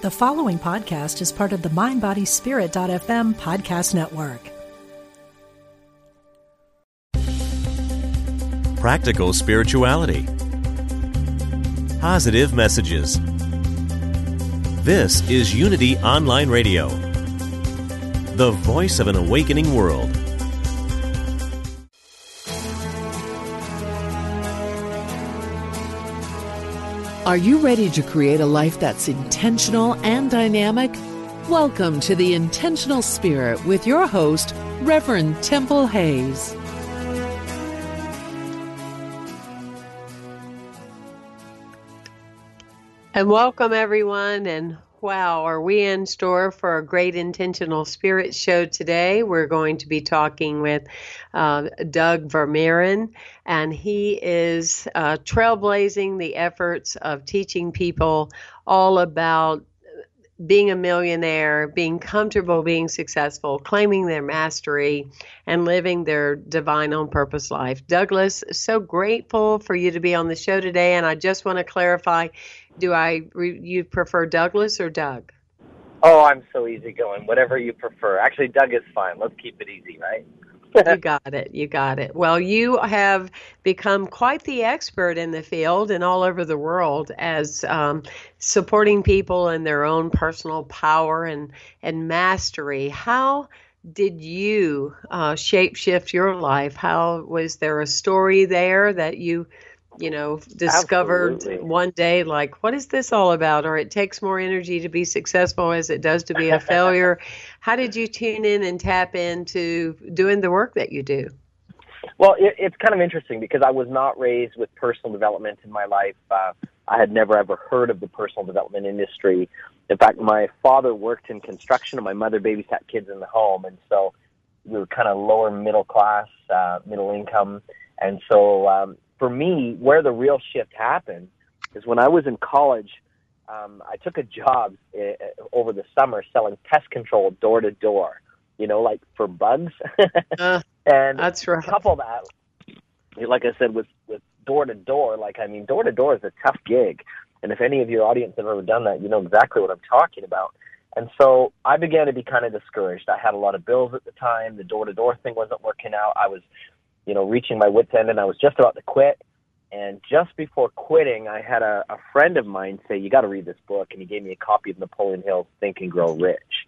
The following podcast is part of the MindBodySpirit.fm podcast network. Practical spirituality. Positive messages. This is Unity Online Radio, the voice of an awakening world. Are you ready to create a life that's intentional and dynamic? Welcome to the Intentional Spirit with your host, Reverend Temple Hayes. And welcome, everyone. And wow, are we in store for a great intentional spirit show today? We're going to be talking with uh, Doug Vermeeren, and he is uh, trailblazing the efforts of teaching people all about being a millionaire, being comfortable, being successful, claiming their mastery, and living their divine on purpose life. Douglas, so grateful for you to be on the show today. And I just want to clarify do I you prefer Douglas or Doug? Oh, I'm so easygoing. Whatever you prefer. Actually, Doug is fine. Let's keep it easy, right? You got it. You got it. Well, you have become quite the expert in the field and all over the world as um, supporting people in their own personal power and and mastery. How did you uh, shape shift your life? How was there a story there that you you know, discovered Absolutely. one day, like, what is this all about? Or it takes more energy to be successful as it does to be a failure. How did you tune in and tap into doing the work that you do? Well, it, it's kind of interesting because I was not raised with personal development in my life. Uh, I had never ever heard of the personal development industry. In fact, my father worked in construction and my mother babysat kids in the home. And so we were kind of lower middle class, uh, middle income. And so um, for me, where the real shift happened is when I was in college. Um, I took a job uh, over the summer selling pest control door to door. You know, like for bugs. Uh, and that's right. couple that, like I said, with with door to door. Like I mean, door to door is a tough gig. And if any of your audience have ever done that, you know exactly what I'm talking about. And so I began to be kind of discouraged. I had a lot of bills at the time. The door to door thing wasn't working out. I was you know, reaching my wits end, and I was just about to quit. And just before quitting, I had a, a friend of mine say, "You got to read this book," and he gave me a copy of Napoleon Hill's Think and Grow Rich.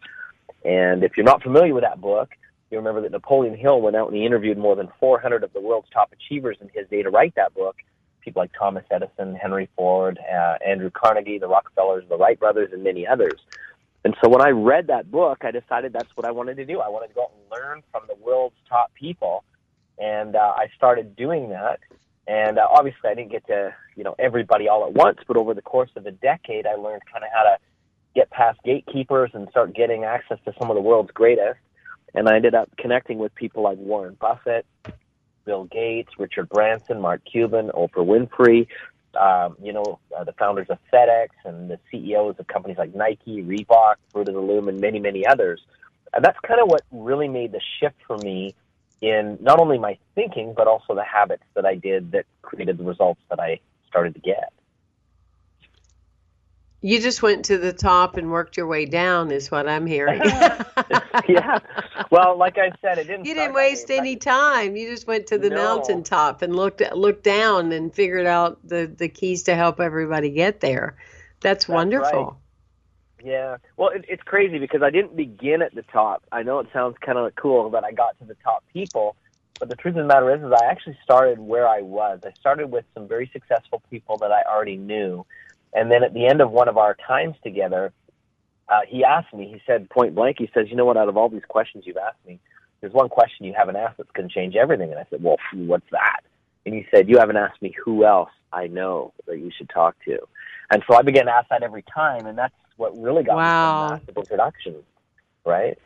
And if you're not familiar with that book, you remember that Napoleon Hill went out and he interviewed more than 400 of the world's top achievers in his day to write that book. People like Thomas Edison, Henry Ford, uh, Andrew Carnegie, the Rockefellers, the Wright brothers, and many others. And so when I read that book, I decided that's what I wanted to do. I wanted to go out and learn from the world's top people and uh, I started doing that. And uh, obviously, I didn't get to you know everybody all at once, but over the course of a decade, I learned kind of how to get past gatekeepers and start getting access to some of the world's greatest. And I ended up connecting with people like Warren Buffett, Bill Gates, Richard Branson, Mark Cuban, Oprah Winfrey, um, you know, uh, the founders of FedEx and the CEOs of companies like Nike, Reebok, Fruit of the Loom, and many, many others. And that's kind of what really made the shift for me in not only my thinking, but also the habits that I did that created the results that I started to get. You just went to the top and worked your way down, is what I'm hearing. yeah. Well, like I said, it didn't. You didn't waste any time. You just went to the No. mountaintop and looked looked down and figured out the the keys to help everybody get there. That's, wonderful. Yeah. Well, it, it's crazy because I didn't begin at the top. I know it sounds kind of cool that I got to the top people, but the truth of the matter is, is I actually started where I was. I started with some very successful people that I already knew, and then at the end of one of our times together, uh, he asked me. He said point blank. He says, "You know what? Out of all these questions you've asked me, there's one question you haven't asked that's going to change everything." And I said, "Well, what's that?" And he said, "You haven't asked me who else I know that you should talk to." And so I began to ask that every time, and that's what really got Wow. me massive introductions, right?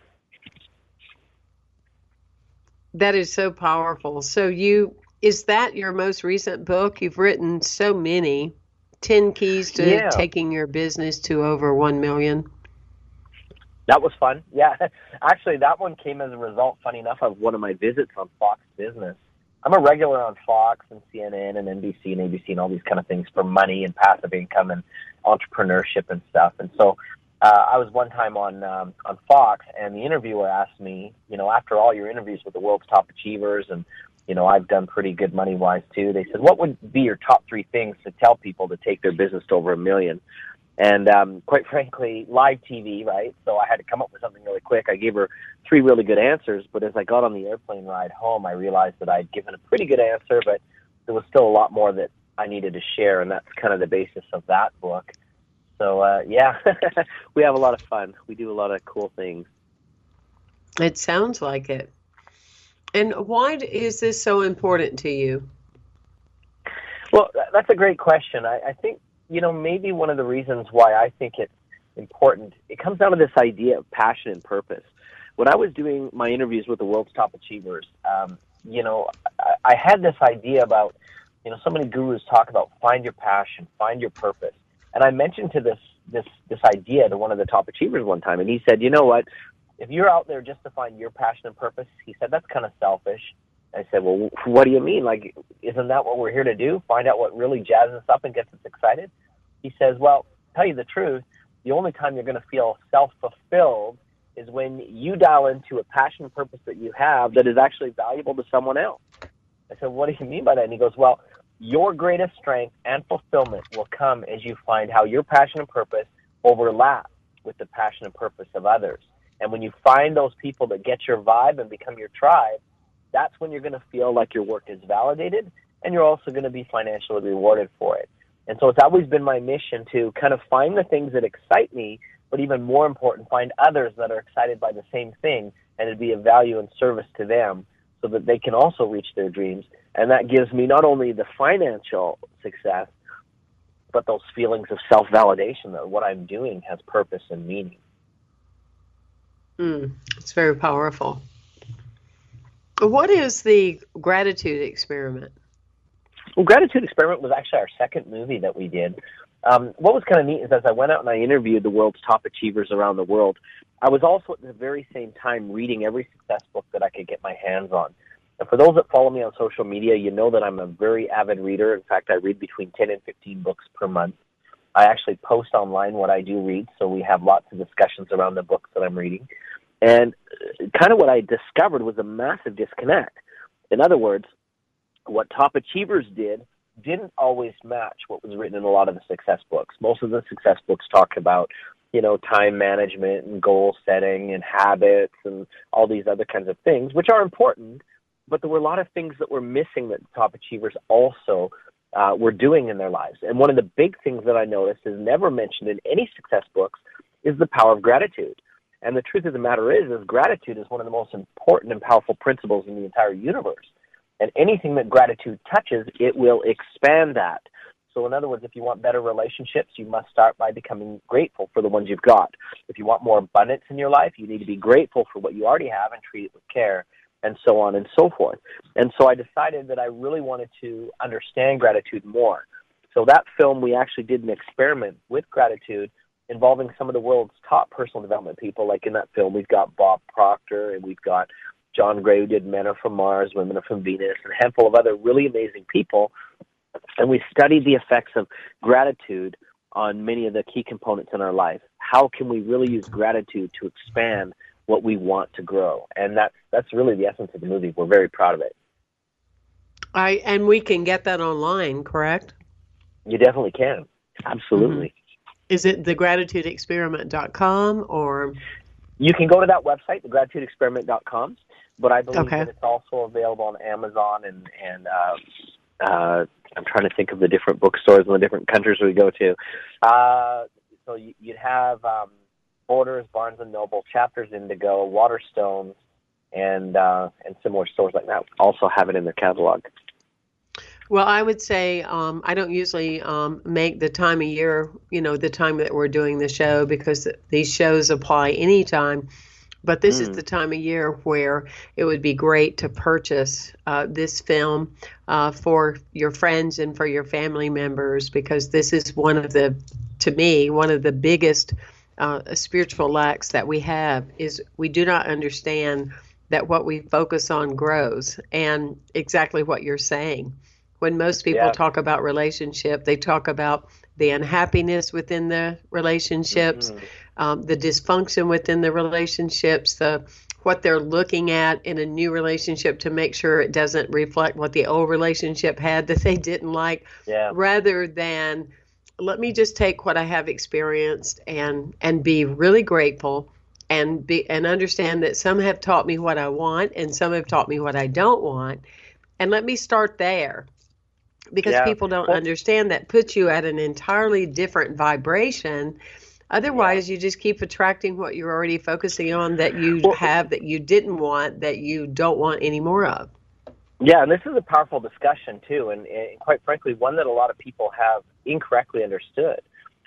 That is so powerful. So you is that your most recent book? You've written so many. 10 keys to Yeah. taking your business to over 1 million. That was fun. Yeah, actually, that one came as a result, funny enough, of one of my visits on Fox Business. I'm a regular on Fox and CNN and NBC and ABC and all these kind of things for money and passive income and entrepreneurship and stuff. And so uh, I was one time on um, on Fox, and the interviewer asked me, you know, after all your interviews with the world's top achievers, and you know, I've done pretty good money wise too. They said, what would be your top three things to tell people to take their business to over a million? And um, quite frankly, live TV, right? So I had to come up with something really quick. I gave her three really good answers, but as I got on the airplane ride home, I realized that I'd given a pretty good answer, but there was still a lot more that I needed to share, and that's kind of the basis of that book. So uh, yeah, we have a lot of fun. We do a lot of cool things. It sounds like it. And why is this so important to you? Well, that's a great question. I, I think you know maybe one of the reasons why I think it's important. It comes down to this idea of passion and purpose. When I was doing my interviews with the world's top achievers, um, you know, I, I had this idea about you know so many gurus talk about find your passion, find your purpose and I mentioned to this this this idea to one of the top achievers one time, and he said, "You know what? If you're out there just to find your passion and purpose," he said, "that's kind of selfish." I said, "Well, what do you mean? Like, isn't that what we're here to do? Find out what really jazzes us up and gets us excited?" He says, "Well, tell you the truth, the only time you're going to feel self-fulfilled is when you dial into a passion and purpose that you have that is actually valuable to someone else." I said, "What do you mean by that?" And he goes, "Well." Your greatest strength and fulfillment will come as you find how your passion and purpose overlap with the passion and purpose of others. And when you find those people that get your vibe and become your tribe, that's when you're going to feel like your work is validated and you're also going to be financially rewarded for it. And so it's always been my mission to kind of find the things that excite me, but even more important, find others that are excited by the same thing and to be of value and service to them so that they can also reach their dreams. And that gives me not only the financial success, but those feelings of self validation that what I'm doing has purpose and meaning. Mm, it's very powerful. What is the gratitude experiment? Well, gratitude experiment was actually our second movie that we did. Um, what was kind of neat is as I went out and I interviewed the world's top achievers around the world, I was also at the very same time reading every success book that I could get my hands on. And for those that follow me on social media, you know that I'm a very avid reader. In fact, I read between 10 and 15 books per month. I actually post online what I do read, so we have lots of discussions around the books that I'm reading. And uh, kind of what I discovered was a massive disconnect. In other words, what top achievers did didn't always match what was written in a lot of the success books. Most of the success books talk about, you know, time management and goal setting and habits and all these other kinds of things, which are important but there were a lot of things that were missing that top achievers also uh, were doing in their lives. And one of the big things that I noticed is never mentioned in any success books is the power of gratitude. And the truth of the matter is, is gratitude is one of the most important and powerful principles in the entire universe. And anything that gratitude touches, it will expand that. So, in other words, if you want better relationships, you must start by becoming grateful for the ones you've got. If you want more abundance in your life, you need to be grateful for what you already have and treat it with care and so on and so forth. And so I decided that I really wanted to understand gratitude more. So that film, we actually did an experiment with gratitude involving some of the world's top personal development people. Like in that film, we've got Bob Proctor and we've got John Gray, who did Men Are From Mars, Women Are From Venus, and a handful of other really amazing people. And we studied the effects of gratitude on many of the key components in our life. How can we really use gratitude to expand what we want to grow. And that's that's really the essence of the movie. We're very proud of it. I and we can get that online, correct? You definitely can. Absolutely. Mm-hmm. Is it thegratitudeexperiment.com or you can go to that website, thegratitudeexperiment.com, but I believe okay. that it's also available on Amazon and and uh, uh, I'm trying to think of the different bookstores in the different countries we go to. Uh, so you, would have um, Borders, Barnes and Noble, Chapters Indigo, Waterstones, and uh, and similar stores like that also have it in their catalog. Well, I would say um, I don't usually um, make the time of year, you know, the time that we're doing the show because these shows apply anytime. But this mm. is the time of year where it would be great to purchase uh, this film uh, for your friends and for your family members because this is one of the, to me, one of the biggest uh, spiritual lacks that we have is we do not understand that what we focus on grows and exactly what you're saying when most people yeah. talk about relationship they talk about the unhappiness within the relationships mm-hmm. Um, the dysfunction within the relationships, the what they're looking at in a new relationship to make sure it doesn't reflect what the old relationship had that they didn't like, yeah. rather than let me just take what I have experienced and and be really grateful and be and understand that some have taught me what I want and some have taught me what I don't want and let me start there because Yeah. people don't Well- understand that puts you at an entirely different vibration otherwise you just keep attracting what you're already focusing on that you Well- have that you didn't want that you don't want any more of Yeah, and this is a powerful discussion too, and, and quite frankly, one that a lot of people have incorrectly understood.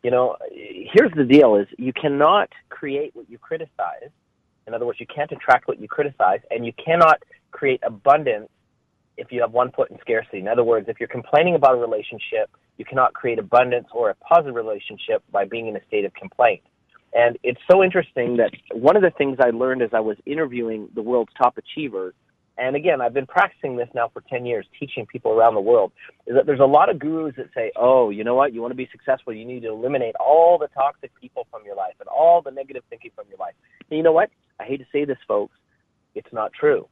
You know, here's the deal: is you cannot create what you criticize. In other words, you can't attract what you criticize, and you cannot create abundance if you have one foot in scarcity. In other words, if you're complaining about a relationship, you cannot create abundance or a positive relationship by being in a state of complaint. And it's so interesting that one of the things I learned as I was interviewing the world's top achievers and again, I've been practicing this now for 10 years, teaching people around the world, is that there's a lot of gurus that say, oh, you know what, you want to be successful, you need to eliminate all the toxic people from your life and all the negative thinking from your life. And you know what? I hate to say this, folks, it's not true.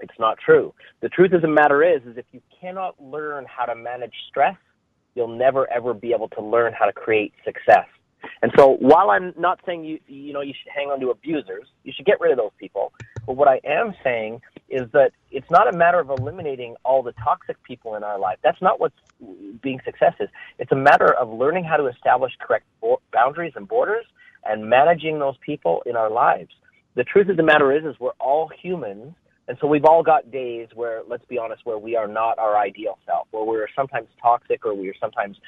It's not true. The truth of the matter is, is if you cannot learn how to manage stress, you'll never ever be able to learn how to create success. And so while I'm not saying you you know you should hang on to abusers, you should get rid of those people. But what I am saying is that it's not a matter of eliminating all the toxic people in our life. That's not what being success is. It's a matter of learning how to establish correct bo- boundaries and borders and managing those people in our lives. The truth of the matter is, is we're all humans, and so we've all got days where, let's be honest, where we are not our ideal self, where we're sometimes toxic or we are sometimes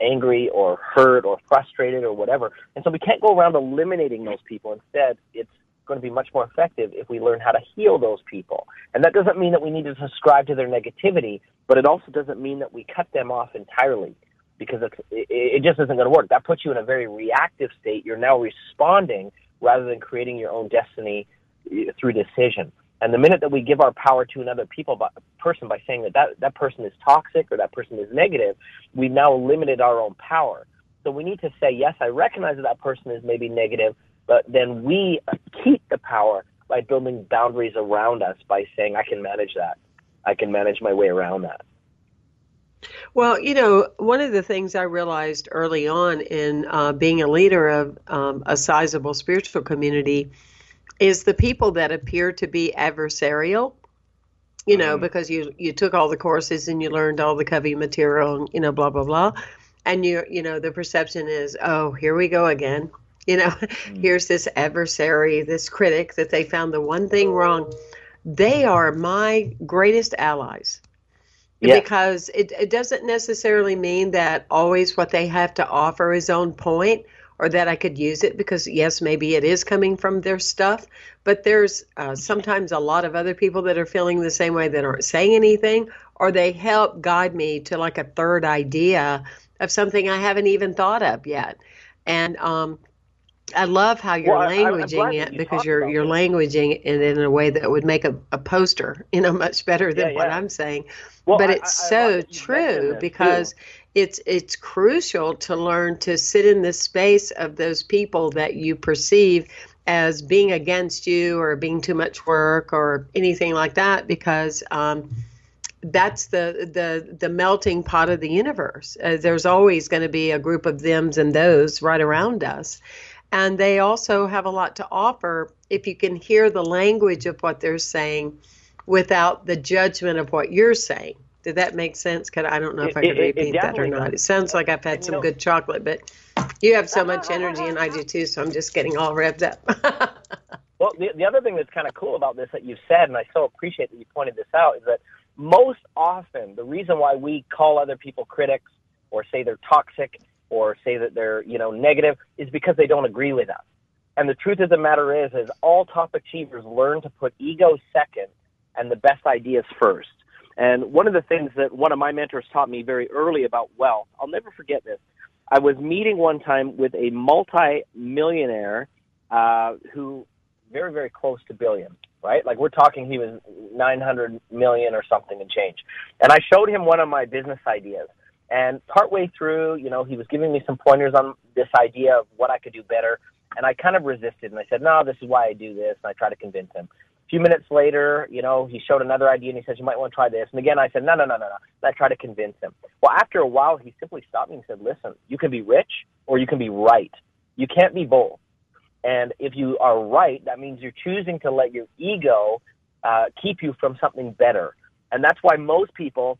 angry or hurt or frustrated or whatever. And so we can't go around eliminating those people. Instead, it's going to be much more effective if we learn how to heal those people. And that doesn't mean that we need to subscribe to their negativity, but it also doesn't mean that we cut them off entirely because it's, it, just isn't going to work. That puts you in a very reactive state. You're now responding rather than creating your own destiny eh, through decision. And the minute that we give our power to another people by, person by saying that, that that person is toxic or that person is negative, we've now limited our own power. So we need to say, yes, I recognize that that person is maybe negative, but then we keep the power by building boundaries around us by saying, I can manage that. I can manage my way around that. Well, you know, one of the things I realized early on in uh, being a leader of um, a sizable spiritual community is the people that appear to be adversarial. You know, Mhm. because you you took all the courses and you learned all the Covey material, and you know, blah blah blah, and you you know the perception is, oh, here we go again. You know, here's this adversary, this critic that they found the one thing wrong. They are my greatest allies Yeah. because it, it doesn't necessarily mean that always what they have to offer is on point or that I could use it because yes maybe it is coming from their stuff but there's uh, sometimes a lot of other people that are feeling the same way that aren't saying anything or they help guide me to like a third idea of something I haven't even thought of yet and um I love how you're Well, languaging it you because you're you're languaging it in a way that would make a, a poster, you know, much better than Yeah, what. I'm saying. Well, but I- it's I- I so love that you mentioned true because too. It's it's crucial to learn to sit in the space of those people that you perceive as being against you or being too much work or anything like that because um, that's the the the melting pot of the universe. Uh, there's always going to be a group of them's and those right around us, and they also have a lot to offer if you can hear the language of what they're saying without the judgment of what you're saying. Did that make sense? Could I don't know if I It- could it- it repeat that or not. does. It sounds like I've had And, some know- good chocolate, but you have so much energy and I do too, so I'm just getting all revved up. Well, the, the other thing that's kind of cool about this that you've said, and I so appreciate that you pointed this out, is that most often the reason why we call other people critics or say they're toxic or say that they're you know negative is because they don't agree with us. And the truth of the matter is, is all top achievers learn to put ego second and the best ideas first. And one of the things that one of my mentors taught me very early about wealth, I'll never forget this. I was meeting one time with a multi-millionaire uh, who very, very close to billion, right? Like we're talking he was 900 million or something and change. And I showed him one of my business ideas. And partway through, you know, he was giving me some pointers on this idea of what I could do better. And I kind of resisted and I said, no, this is why I do this. And I tried to convince him. Few minutes later, you know, he showed another idea and he says, you might want to try this. And again, I said, no, no, no, no, no. And I tried to convince him. Well, after a while, he simply stopped me and said, listen, you can be rich or you can be right. You can't be both. And if you are right, that means you're choosing to let your ego uh, keep you from something better. And that's why most people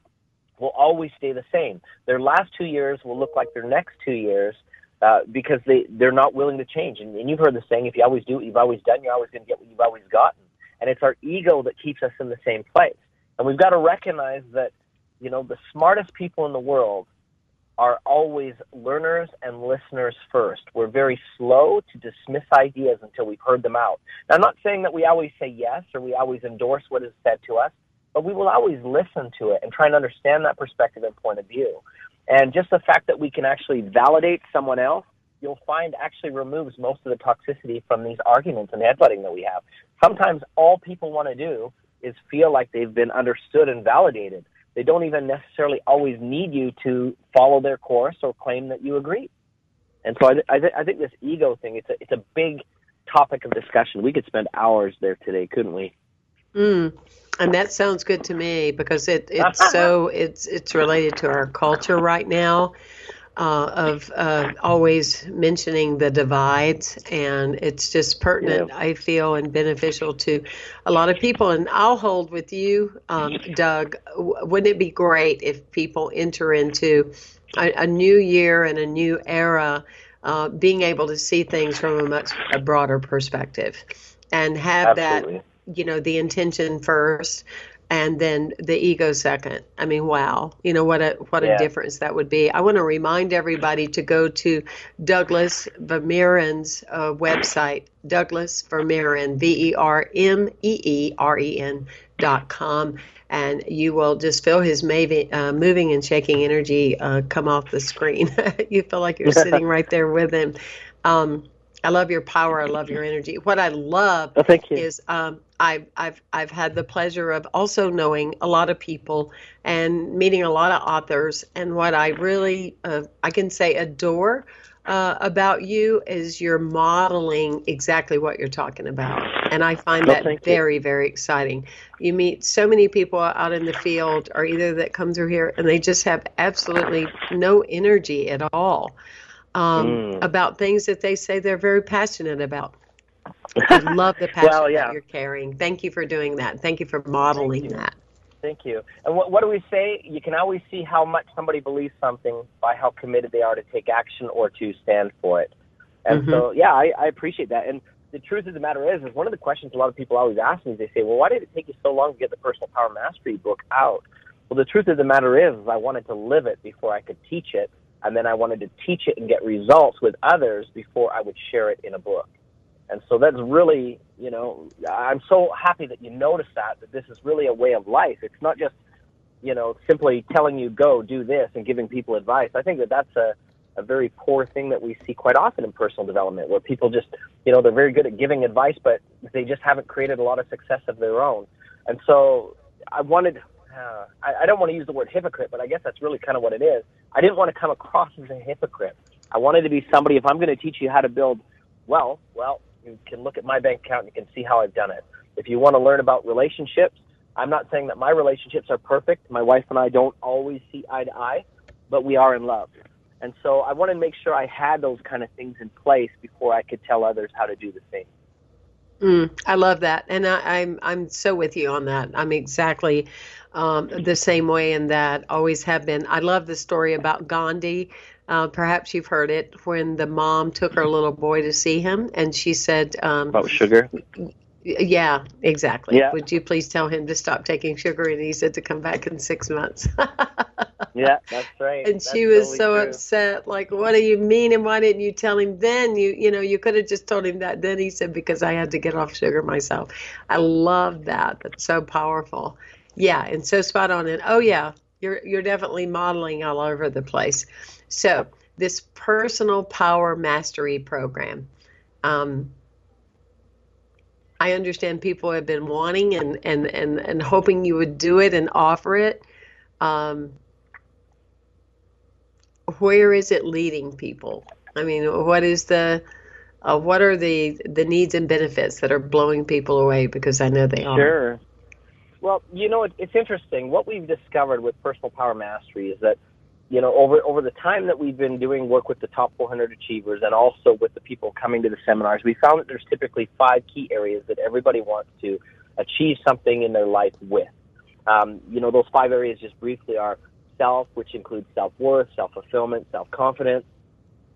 will always stay the same. Their last two years will look like their next two years uh, because they, they're not willing to change. And, and you've heard the saying, if you always do what you've always done, you're always going to get what you've always gotten. And it's our ego that keeps us in the same place. And we've got to recognize that, you know, the smartest people in the world are always learners and listeners first. We're very slow to dismiss ideas until we've heard them out. Now, I'm not saying that we always say yes or we always endorse what is said to us, but we will always listen to it and try and understand that perspective and point of view. And just the fact that we can actually validate someone else, you'll find actually removes most of the toxicity from these arguments and headbutting that we have. Sometimes all people want to do is feel like they've been understood and validated. They don't even necessarily always need you to follow their course or claim that you agree. And so I, th- I, th- I think this ego thing, it's a, it's a big topic of discussion. We could spend hours there today, couldn't we? Mm. And that sounds good to me because it it's so it's it's related to our culture right now. Uh, of uh, always mentioning the divides, and it's just pertinent, yeah. I feel, and beneficial to a lot of people. And I'll hold with you, um, Doug. Wouldn't it be great if people enter into a, a new year and a new era, uh, being able to see things from a much a broader perspective, and have Absolutely. that you know the intention first and then the ego second. I mean, wow, you know what a what a Yeah. difference that would be. I want to remind everybody to go to Douglas Vermeeren's uh, website, Douglas Vermeeren, V E R M E E R E N dot com, and you will just feel his moving, uh, moving and shaking energy uh, come off the screen. you feel like you're sitting right there with him. Um, I love your power. I love your energy. What I love Oh, thank you. is um, I've I've I've had the pleasure of also knowing a lot of people and meeting a lot of authors. And what I really uh, I can say adore uh, about you is you're modeling exactly what you're talking about, and I find Well, that thank you. very very exciting. You meet so many people out in the field, or either that come through here, and they just have absolutely no energy at all um, Mm. about things that they say they're very passionate about. I love the passion Well, yeah. that you're carrying. Thank you for doing that. Thank you for modeling you. that. Thank you. And what, what do we say? You can always see how much somebody believes something by how committed they are to take action or to stand for it. And so, mm-hmm. yeah, I, I appreciate that. And the truth of the matter is, is one of the questions a lot of people always ask me is they say, well, why did it take you so long to get the Personal Power Mastery book out? Well, the truth of the matter is, is I wanted to live it before I could teach it, and then I wanted to teach it and get results with others before I would share it in a book. And so that's really, you know, I'm so happy that you noticed that, that this is really a way of life. It's not just, you know, simply telling you go do this and giving people advice. I think that that's a, a very poor thing that we see quite often in personal development where people just, you know, they're very good at giving advice, but they just haven't created a lot of success of their own. And so I wanted, uh, I, I don't want to use the word hypocrite, but I guess that's really kind of what it is. I didn't want to come across as a hypocrite. I wanted to be somebody, if I'm going to teach you how to build wealth, well, you can look at my bank account and you can see how I've done it. If you want to learn about relationships, I'm not saying that my relationships are perfect. My wife and I don't always see eye to eye, but we are in love. And so I wanted to make sure I had those kind of things in place before I could tell others how to do the same. Mm, I love that, and I, I'm I'm so with you on that. I'm exactly um, the same way in that. Always have been. I love the story about Gandhi. Uh, perhaps you've heard it when the mom took her little boy to see him, and she said, um, About sugar? "Yeah, exactly. Yeah. Would you please tell him to stop taking sugar?" And he said to come back in six months. Yeah, that's right. and That's she was totally so true. upset like what do you mean and why didn't you tell him then you you know you could have just told him that then he said because i had to get off sugar myself i love that that's so powerful yeah and so spot on and oh yeah you're you're definitely modeling all over the place so this personal power mastery program um, I understand people have been wanting and, and, and, and hoping you would do it and offer it. Um, where is it leading people? I mean, what is the uh, what are the the needs and benefits that are blowing people away? Because I know they are. Sure. Well, you know, it, it's interesting. What we've discovered with personal power mastery is that, you know, over over the time that we've been doing work with the top 400 achievers and also with the people coming to the seminars, we found that there's typically five key areas that everybody wants to achieve something in their life with. Um, you know, those five areas just briefly are self, which includes self worth, self fulfillment, self confidence,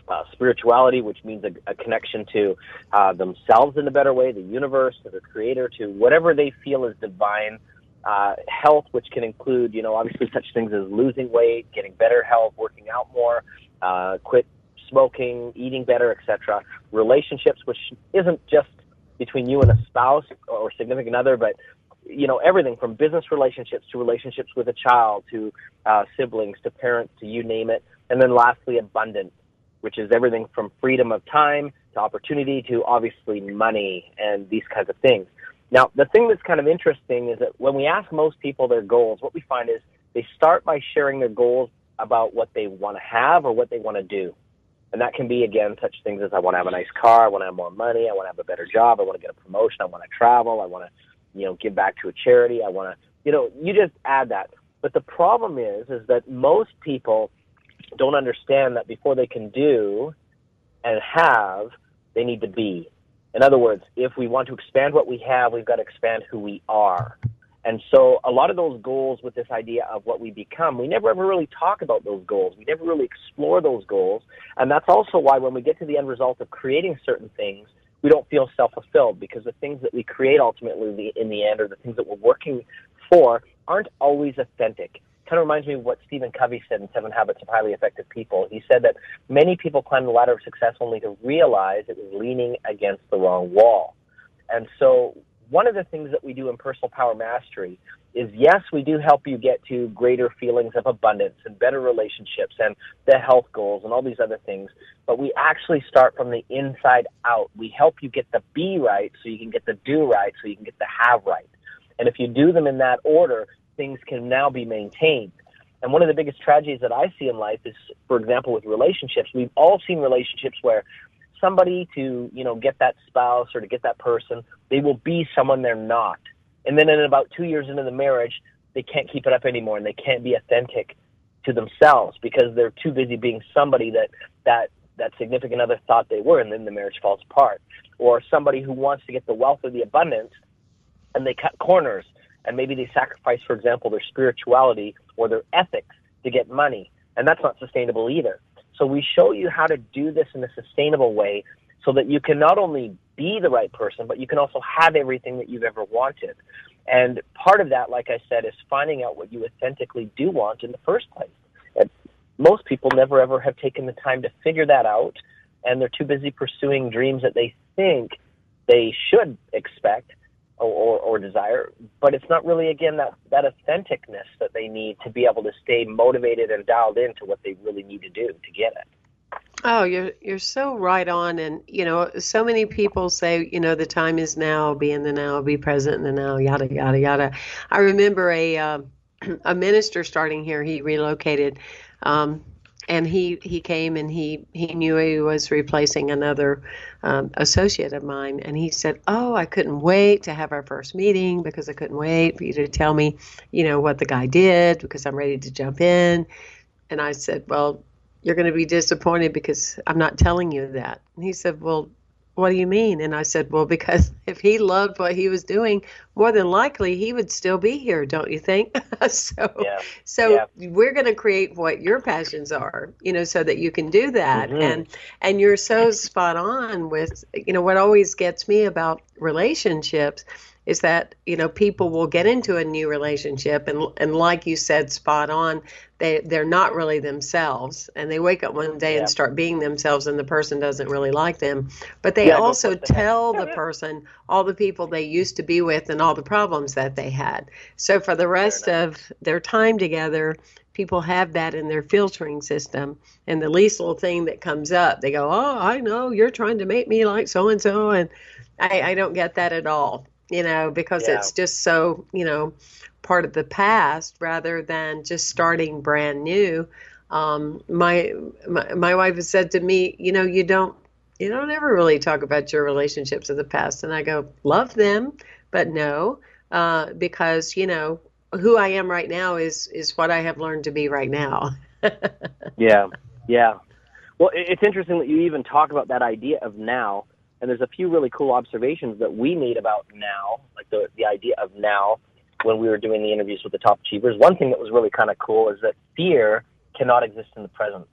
uh, spirituality, which means a, a connection to uh, themselves in a better way, the universe, to the creator, to whatever they feel is divine. Uh, health, which can include, you know, obviously such things as losing weight, getting better health, working out more, uh, quit smoking, eating better, etc. Relationships, which isn't just between you and a spouse or significant other, but you know everything from business relationships to relationships with a child to uh, siblings to parents to you name it, and then lastly abundance, which is everything from freedom of time to opportunity to obviously money and these kinds of things. Now, the thing that's kind of interesting is that when we ask most people their goals, what we find is they start by sharing their goals about what they want to have or what they want to do. And that can be, again, such things as I want to have a nice car, I want to have more money, I want to have a better job, I want to get a promotion, I want to travel, I want to, you know, give back to a charity, I want to, you know, you just add that. But the problem is, is that most people don't understand that before they can do and have, they need to be. In other words, if we want to expand what we have, we've got to expand who we are. And so a lot of those goals with this idea of what we become, we never ever really talk about those goals. We never really explore those goals. And that's also why when we get to the end result of creating certain things, we don't feel self-fulfilled because the things that we create ultimately in the end or the things that we're working for aren't always authentic kind of reminds me of what Stephen Covey said in Seven Habits of Highly Effective People. He said that many people climb the ladder of success only to realize it was leaning against the wrong wall. And so, one of the things that we do in personal power mastery is yes, we do help you get to greater feelings of abundance and better relationships and the health goals and all these other things, but we actually start from the inside out. We help you get the be right so you can get the do right so you can get the have right. And if you do them in that order, things can now be maintained. And one of the biggest tragedies that I see in life is, for example, with relationships. We've all seen relationships where somebody to, you know, get that spouse or to get that person, they will be someone they're not. And then in about two years into the marriage, they can't keep it up anymore and they can't be authentic to themselves because they're too busy being somebody that, that, that significant other thought they were and then the marriage falls apart. Or somebody who wants to get the wealth or the abundance and they cut corners and maybe they sacrifice, for example, their spirituality or their ethics to get money, and that's not sustainable either. So we show you how to do this in a sustainable way so that you can not only be the right person, but you can also have everything that you've ever wanted. And part of that, like I said, is finding out what you authentically do want in the first place. And most people never ever have taken the time to figure that out, and they're too busy pursuing dreams that they think they should expect or, or, desire, but it's not really again that that authenticness that they need to be able to stay motivated and dialed into what they really need to do to get it. Oh, you're you're so right on, and you know, so many people say, you know, the time is now, be in the now, be present in the now, yada yada yada. I remember a uh, a minister starting here. He relocated um, and he he came and he he knew he was replacing another um, associate of mine. And he said oh i couldn't wait to have our first meeting because i couldn't wait for you to tell me you know what the guy did because i'm ready to jump in. And i said well you're going to be disappointed because i'm not telling you that. And he said well what do you mean? And I said, Well, because if he loved what he was doing, more than likely he would still be here, don't you think? so yeah. so yeah. we're gonna create what your passions are, you know, so that you can do that. Mm-hmm. And and you're so spot on with you know, what always gets me about relationships is that you know people will get into a new relationship and and like you said spot on they they're not really themselves. And they wake up one day yeah. and start being themselves and the person doesn't really like them. But they yeah, also tell the person all the people they used to be with and all the problems that they had. So for the rest of their time together people have that in their filtering system. And the least little thing that comes up they go oh i know you're trying to make me like so and so. And I, I don't get that at all you know, because yeah. it's just so, you know, part of the past rather than just starting brand new. Um, my, my my wife has said to me, you know, you don't you don't ever really talk about your relationships of the past. And I go, love them, but no, uh, because, you know, who I am right now is, is what I have learned to be right now. yeah, yeah. Well, it's interesting that you even talk about that idea of now. And there's a few really cool observations that we made about now, like the, the idea of now when we were doing the interviews with the top achievers. One thing that was really kind of cool is that fear cannot exist in the present.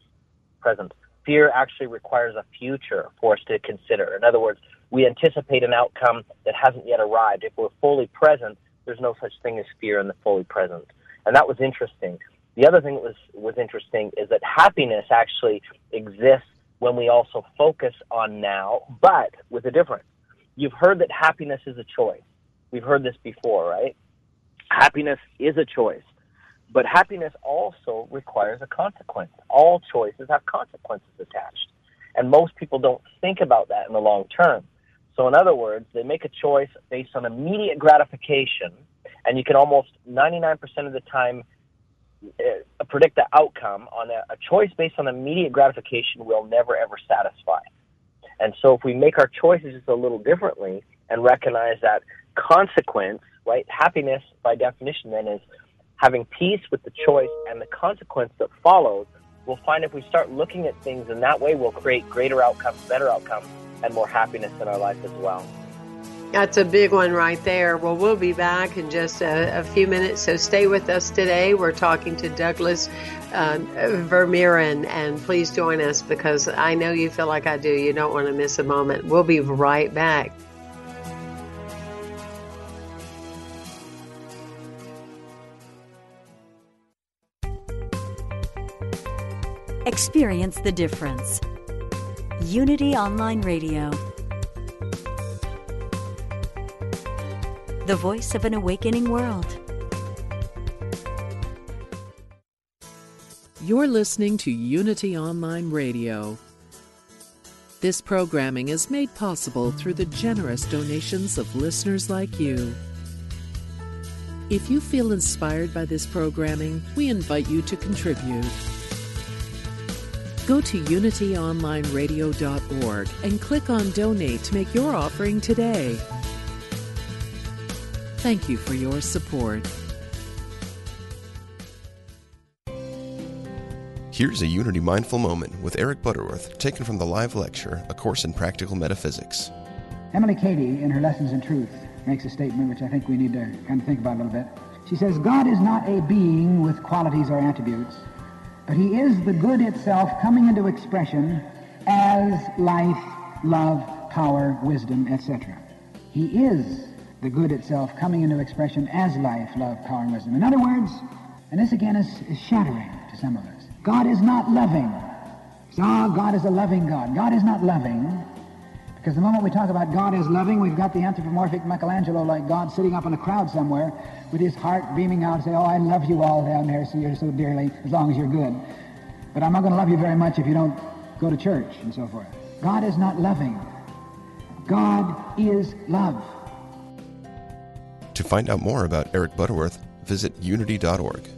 Present. Fear actually requires a future for us to consider. In other words, we anticipate an outcome that hasn't yet arrived. If we're fully present, there's no such thing as fear in the fully present. And that was interesting. The other thing that was, was interesting is that happiness actually exists when we also focus on now, but with a difference. You've heard that happiness is a choice. We've heard this before, right? Happiness is a choice. But happiness also requires a consequence. All choices have consequences attached. And most people don't think about that in the long term. So, in other words, they make a choice based on immediate gratification, and you can almost 99% of the time uh, predict the outcome on a, a choice based on immediate gratification will never ever satisfy. And so, if we make our choices just a little differently and recognize that consequence, right? Happiness, by definition, then is having peace with the choice and the consequence that follows, we'll find if we start looking at things in that way, we'll create greater outcomes, better outcomes, and more happiness in our life as well. That's a big one right there. Well, we'll be back in just a, a few minutes, so stay with us today. We're talking to Douglas uh, Vermeeren, and please join us because I know you feel like I do. You don't want to miss a moment. We'll be right back. Experience the difference. Unity Online Radio. The voice of an awakening world. You're listening to Unity Online Radio. This programming is made possible through the generous donations of listeners like you. If you feel inspired by this programming, we invite you to contribute. Go to unityonlineradio.org and click on Donate to make your offering today. Thank you for your support. Here's a Unity Mindful Moment with Eric Butterworth, taken from the live lecture, A Course in Practical Metaphysics. Emilie Cady, in her Lessons in Truth, makes a statement which I think we need to kind of think about a little bit. She says, God is not a being with qualities or attributes but he is the good itself coming into expression as life, love, power, wisdom, etc. He is the good itself coming into expression as life, love, power, and wisdom. In other words, and this again is, is shattering to some of us, God is not loving. Ah, God is a loving God. God is not loving because the moment we talk about God as loving, we've got the anthropomorphic Michelangelo like God sitting up in a crowd somewhere with his heart beaming out and say, oh, I love you all down there so you're so dearly as long as you're good. But I'm not going to love you very much if you don't go to church and so forth. God is not loving. God is love. To find out more about Eric Butterworth, visit unity.org.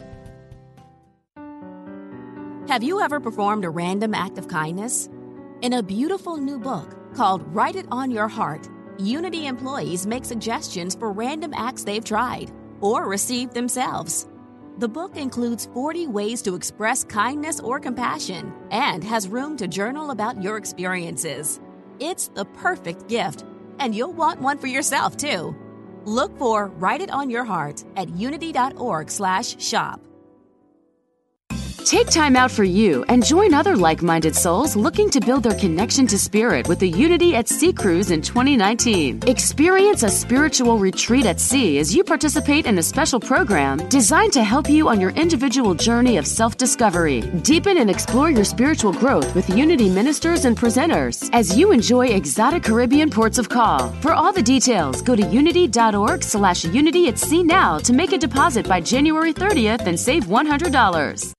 Have you ever performed a random act of kindness? In a beautiful new book, called Write It on Your Heart, Unity employees make suggestions for random acts they've tried or received themselves. The book includes 40 ways to express kindness or compassion and has room to journal about your experiences. It's the perfect gift, and you'll want one for yourself too. Look for Write It on Your Heart at unity.org/shop. Take time out for you and join other like minded souls looking to build their connection to spirit with the Unity at Sea Cruise in 2019. Experience a spiritual retreat at sea as you participate in a special program designed to help you on your individual journey of self discovery. Deepen and explore your spiritual growth with Unity ministers and presenters as you enjoy exotic Caribbean ports of call. For all the details, go to unity.org slash unity at sea now to make a deposit by January 30th and save $100.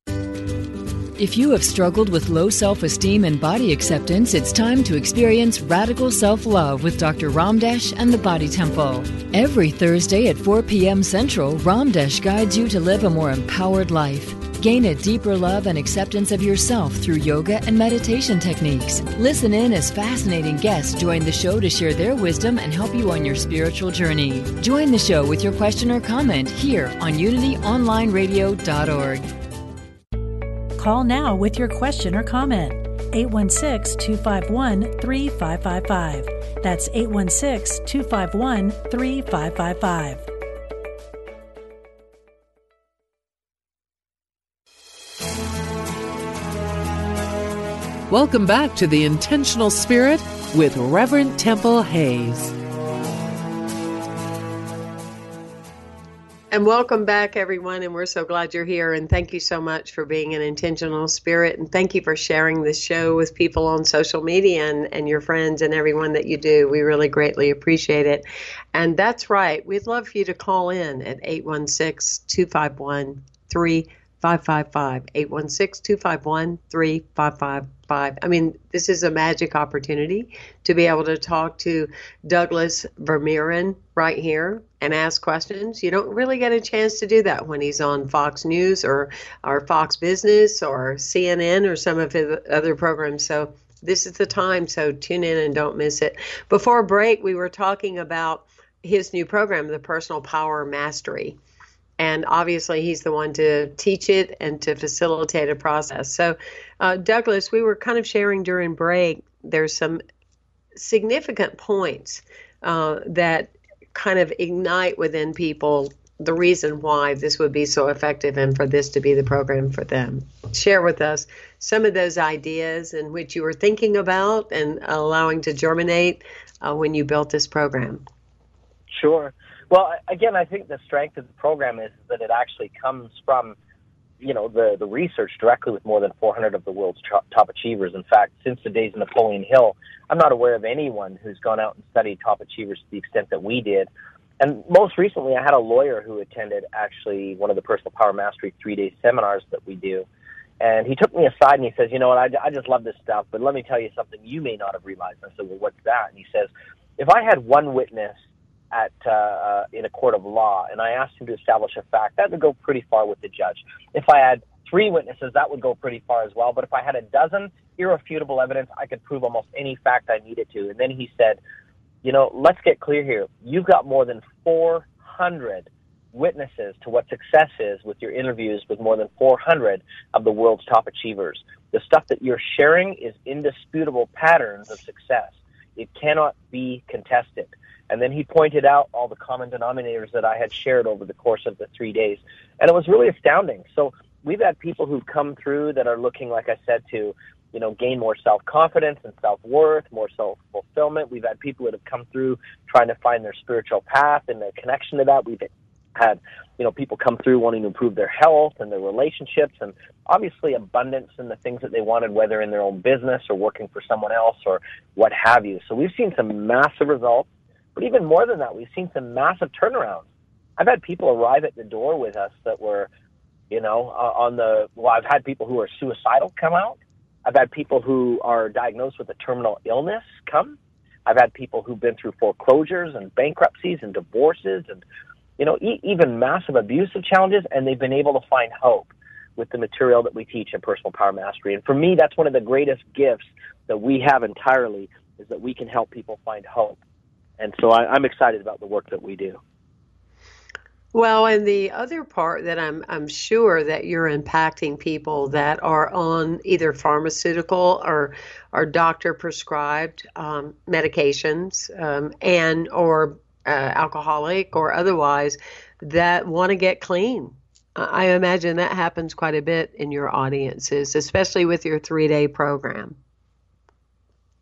If you have struggled with low self esteem and body acceptance, it's time to experience radical self love with Dr. Ramdesh and the Body Temple. Every Thursday at 4 p.m. Central, Ramdesh guides you to live a more empowered life. Gain a deeper love and acceptance of yourself through yoga and meditation techniques. Listen in as fascinating guests join the show to share their wisdom and help you on your spiritual journey. Join the show with your question or comment here on unityonlineradio.org. Call now with your question or comment. 816 251 3555. That's 816 251 3555. Welcome back to The Intentional Spirit with Reverend Temple Hayes. And welcome back, everyone. And we're so glad you're here. And thank you so much for being an intentional spirit. And thank you for sharing this show with people on social media and, and your friends and everyone that you do. We really greatly appreciate it. And that's right. We'd love for you to call in at 816 251 3555. 816 251 3555. I mean, this is a magic opportunity to be able to talk to Douglas Vermeeren right here and ask questions. You don't really get a chance to do that when he's on Fox News or, or Fox Business or CNN or some of his other programs. So this is the time. So tune in and don't miss it. Before break, we were talking about his new program, the Personal Power Mastery and obviously he's the one to teach it and to facilitate a process. So, uh, Douglas, we were kind of sharing during break. There's some significant points uh, that kind of ignite within people the reason why this would be so effective and for this to be the program for them. Share with us some of those ideas in which you were thinking about and allowing to germinate uh, when you built this program. Sure. Well, again, I think the strength of the program is that it actually comes from, you know, the, the research directly with more than 400 of the world's top achievers. In fact, since the days of Napoleon Hill, I'm not aware of anyone who's gone out and studied top achievers to the extent that we did. And most recently, I had a lawyer who attended actually one of the Personal Power Mastery three day seminars that we do. And he took me aside and he says, You know what, I, I just love this stuff, but let me tell you something you may not have realized. I said, Well, what's that? And he says, If I had one witness at uh, uh, in a court of law, and I asked him to establish a fact, that would go pretty far with the judge. If I had three witnesses, that would go pretty far as well. But if I had a dozen irrefutable evidence, I could prove almost any fact I needed to. And then he said, you know, let's get clear here. You've got more than 400 witnesses to what success is with your interviews with more than 400 of the world's top achievers. The stuff that you're sharing is indisputable patterns of success. It cannot be contested. And then he pointed out all the common denominators that I had shared over the course of the three days. And it was really astounding. So we've had people who've come through that are looking, like I said, to, you know, gain more self confidence and self worth, more self fulfillment. We've had people that have come through trying to find their spiritual path and their connection to that. We've had, you know, people come through wanting to improve their health and their relationships and obviously abundance in the things that they wanted, whether in their own business or working for someone else or what have you. So we've seen some massive results but even more than that, we've seen some massive turnarounds. I've had people arrive at the door with us that were, you know, uh, on the, well, I've had people who are suicidal come out. I've had people who are diagnosed with a terminal illness come. I've had people who've been through foreclosures and bankruptcies and divorces and, you know, e- even massive abusive challenges, and they've been able to find hope with the material that we teach in Personal Power Mastery. And for me, that's one of the greatest gifts that we have entirely is that we can help people find hope and so I, I'm excited about the work that we do. Well, and the other part that I'm I'm sure that you're impacting people that are on either pharmaceutical or or doctor prescribed um, medications um, and or uh, alcoholic or otherwise that want to get clean. I imagine that happens quite a bit in your audiences, especially with your three day program.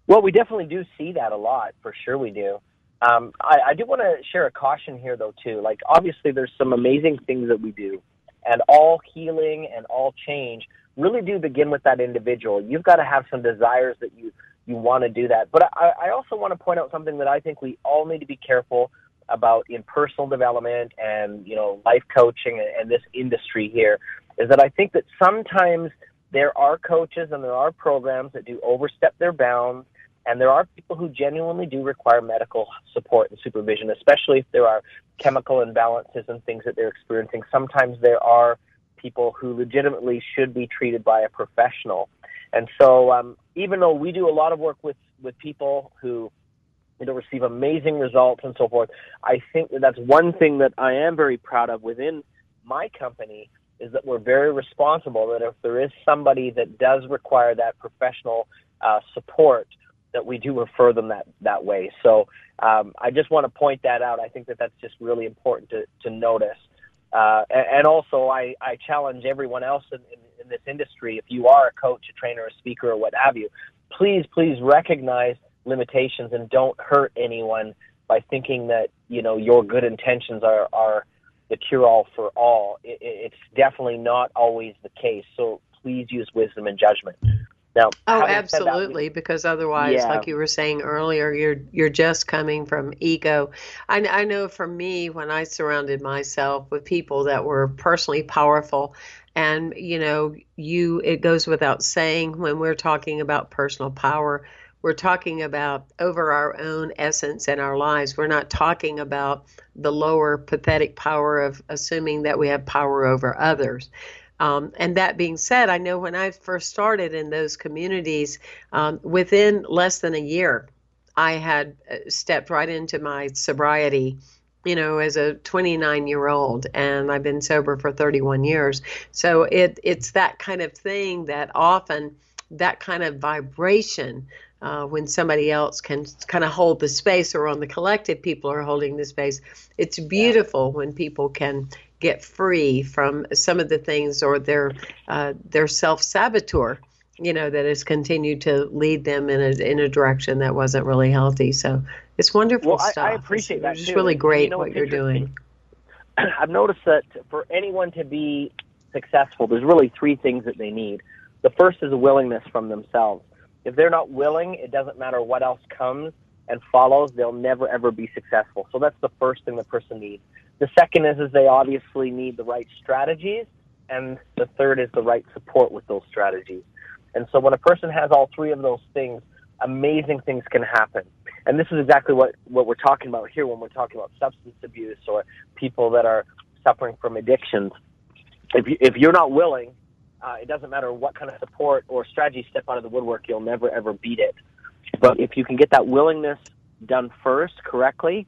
Well, we definitely do see that a lot. For sure, we do. Um, I, I do want to share a caution here, though, too. Like, obviously, there's some amazing things that we do, and all healing and all change really do begin with that individual. You've got to have some desires that you you want to do that. But I, I also want to point out something that I think we all need to be careful about in personal development and you know life coaching and, and this industry here is that I think that sometimes there are coaches and there are programs that do overstep their bounds and there are people who genuinely do require medical support and supervision, especially if there are chemical imbalances and things that they're experiencing. Sometimes there are people who legitimately should be treated by a professional. And so, um, even though we do a lot of work with, with people who you know, receive amazing results and so forth, I think that that's one thing that I am very proud of within my company is that we're very responsible. That if there is somebody that does require that professional uh, support, that we do refer them that that way. So um, I just want to point that out. I think that that's just really important to to notice. Uh, and, also, I, I challenge everyone else in, in, in this industry. If you are a coach, a trainer, a speaker, or what have you, please, please recognize limitations and don't hurt anyone by thinking that you know your good intentions are are the cure all for all. It, it's definitely not always the case. So please use wisdom and judgment. Now, oh, absolutely, that, because otherwise, yeah. like you were saying earlier, you're you're just coming from ego. I, I know for me, when I surrounded myself with people that were personally powerful, and you know, you it goes without saying when we're talking about personal power, we're talking about over our own essence and our lives. We're not talking about the lower pathetic power of assuming that we have power over others. Um, and that being said, I know when I first started in those communities, um, within less than a year, I had uh, stepped right into my sobriety you know, as a 29 year old, and I've been sober for 31 years. So it it's that kind of thing that often that kind of vibration uh, when somebody else can kind of hold the space or on the collective people are holding the space. It's beautiful yeah. when people can get free from some of the things or their uh, their self saboteur, you know, that has continued to lead them in a in a direction that wasn't really healthy. So it's wonderful well, stuff. I, I appreciate it's, that. It's just really great you know, what you're doing. I've noticed that for anyone to be successful, there's really three things that they need. The first is a willingness from themselves. If they're not willing, it doesn't matter what else comes and follows, they'll never ever be successful. So that's the first thing the person needs. The second is is they obviously need the right strategies, and the third is the right support with those strategies. And so when a person has all three of those things, amazing things can happen. And this is exactly what, what we're talking about here when we're talking about substance abuse or people that are suffering from addictions. If, you, if you're not willing, uh, it doesn't matter what kind of support or strategy step out of the woodwork, you'll never ever beat it. But if you can get that willingness done first correctly,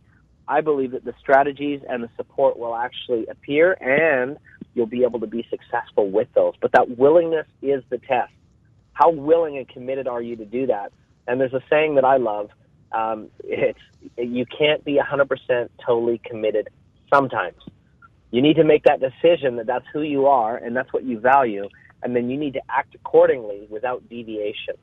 I believe that the strategies and the support will actually appear and you'll be able to be successful with those. But that willingness is the test. How willing and committed are you to do that? And there's a saying that I love. Um, it's you can't be 100% totally committed sometimes. You need to make that decision that that's who you are and that's what you value, and then you need to act accordingly without deviation.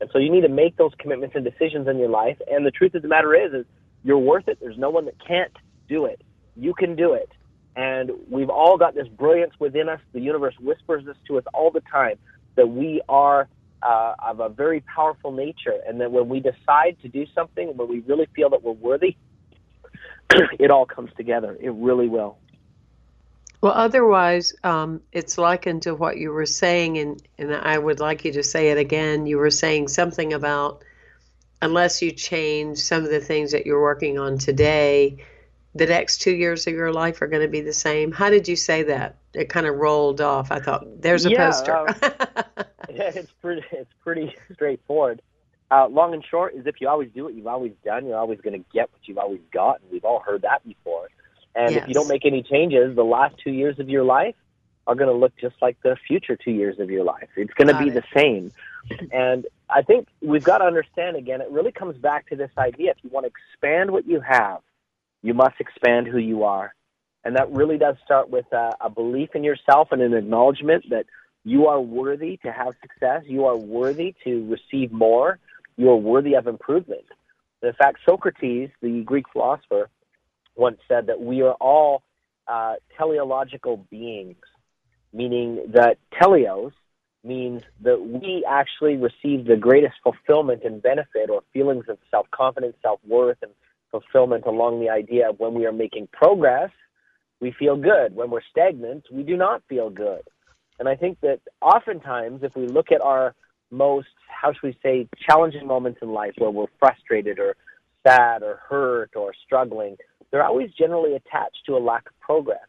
And so you need to make those commitments and decisions in your life. And the truth of the matter is, is you're worth it. There's no one that can't do it. You can do it. And we've all got this brilliance within us. The universe whispers this to us all the time that we are uh, of a very powerful nature, and that when we decide to do something, when we really feel that we're worthy, it all comes together. It really will. Well, otherwise, um, it's likened to what you were saying, and, and I would like you to say it again. You were saying something about unless you change some of the things that you're working on today, the next two years of your life are going to be the same. How did you say that? It kind of rolled off. I thought, there's a yeah, poster. um, yeah, it's pretty, it's pretty straightforward. Uh, long and short is if you always do what you've always done, you're always going to get what you've always got. And we've all heard that before. And yes. if you don't make any changes, the last two years of your life are going to look just like the future two years of your life. It's going to be it. the same. And I think we've got to understand again, it really comes back to this idea if you want to expand what you have, you must expand who you are. And that really does start with a, a belief in yourself and an acknowledgement that you are worthy to have success, you are worthy to receive more, you are worthy of improvement. In fact, Socrates, the Greek philosopher, once said that we are all uh, teleological beings, meaning that teleos means that we actually receive the greatest fulfillment and benefit or feelings of self confidence, self worth, and fulfillment along the idea of when we are making progress, we feel good. When we're stagnant, we do not feel good. And I think that oftentimes, if we look at our most, how should we say, challenging moments in life where we're frustrated or sad or hurt or struggling, they're always generally attached to a lack of progress.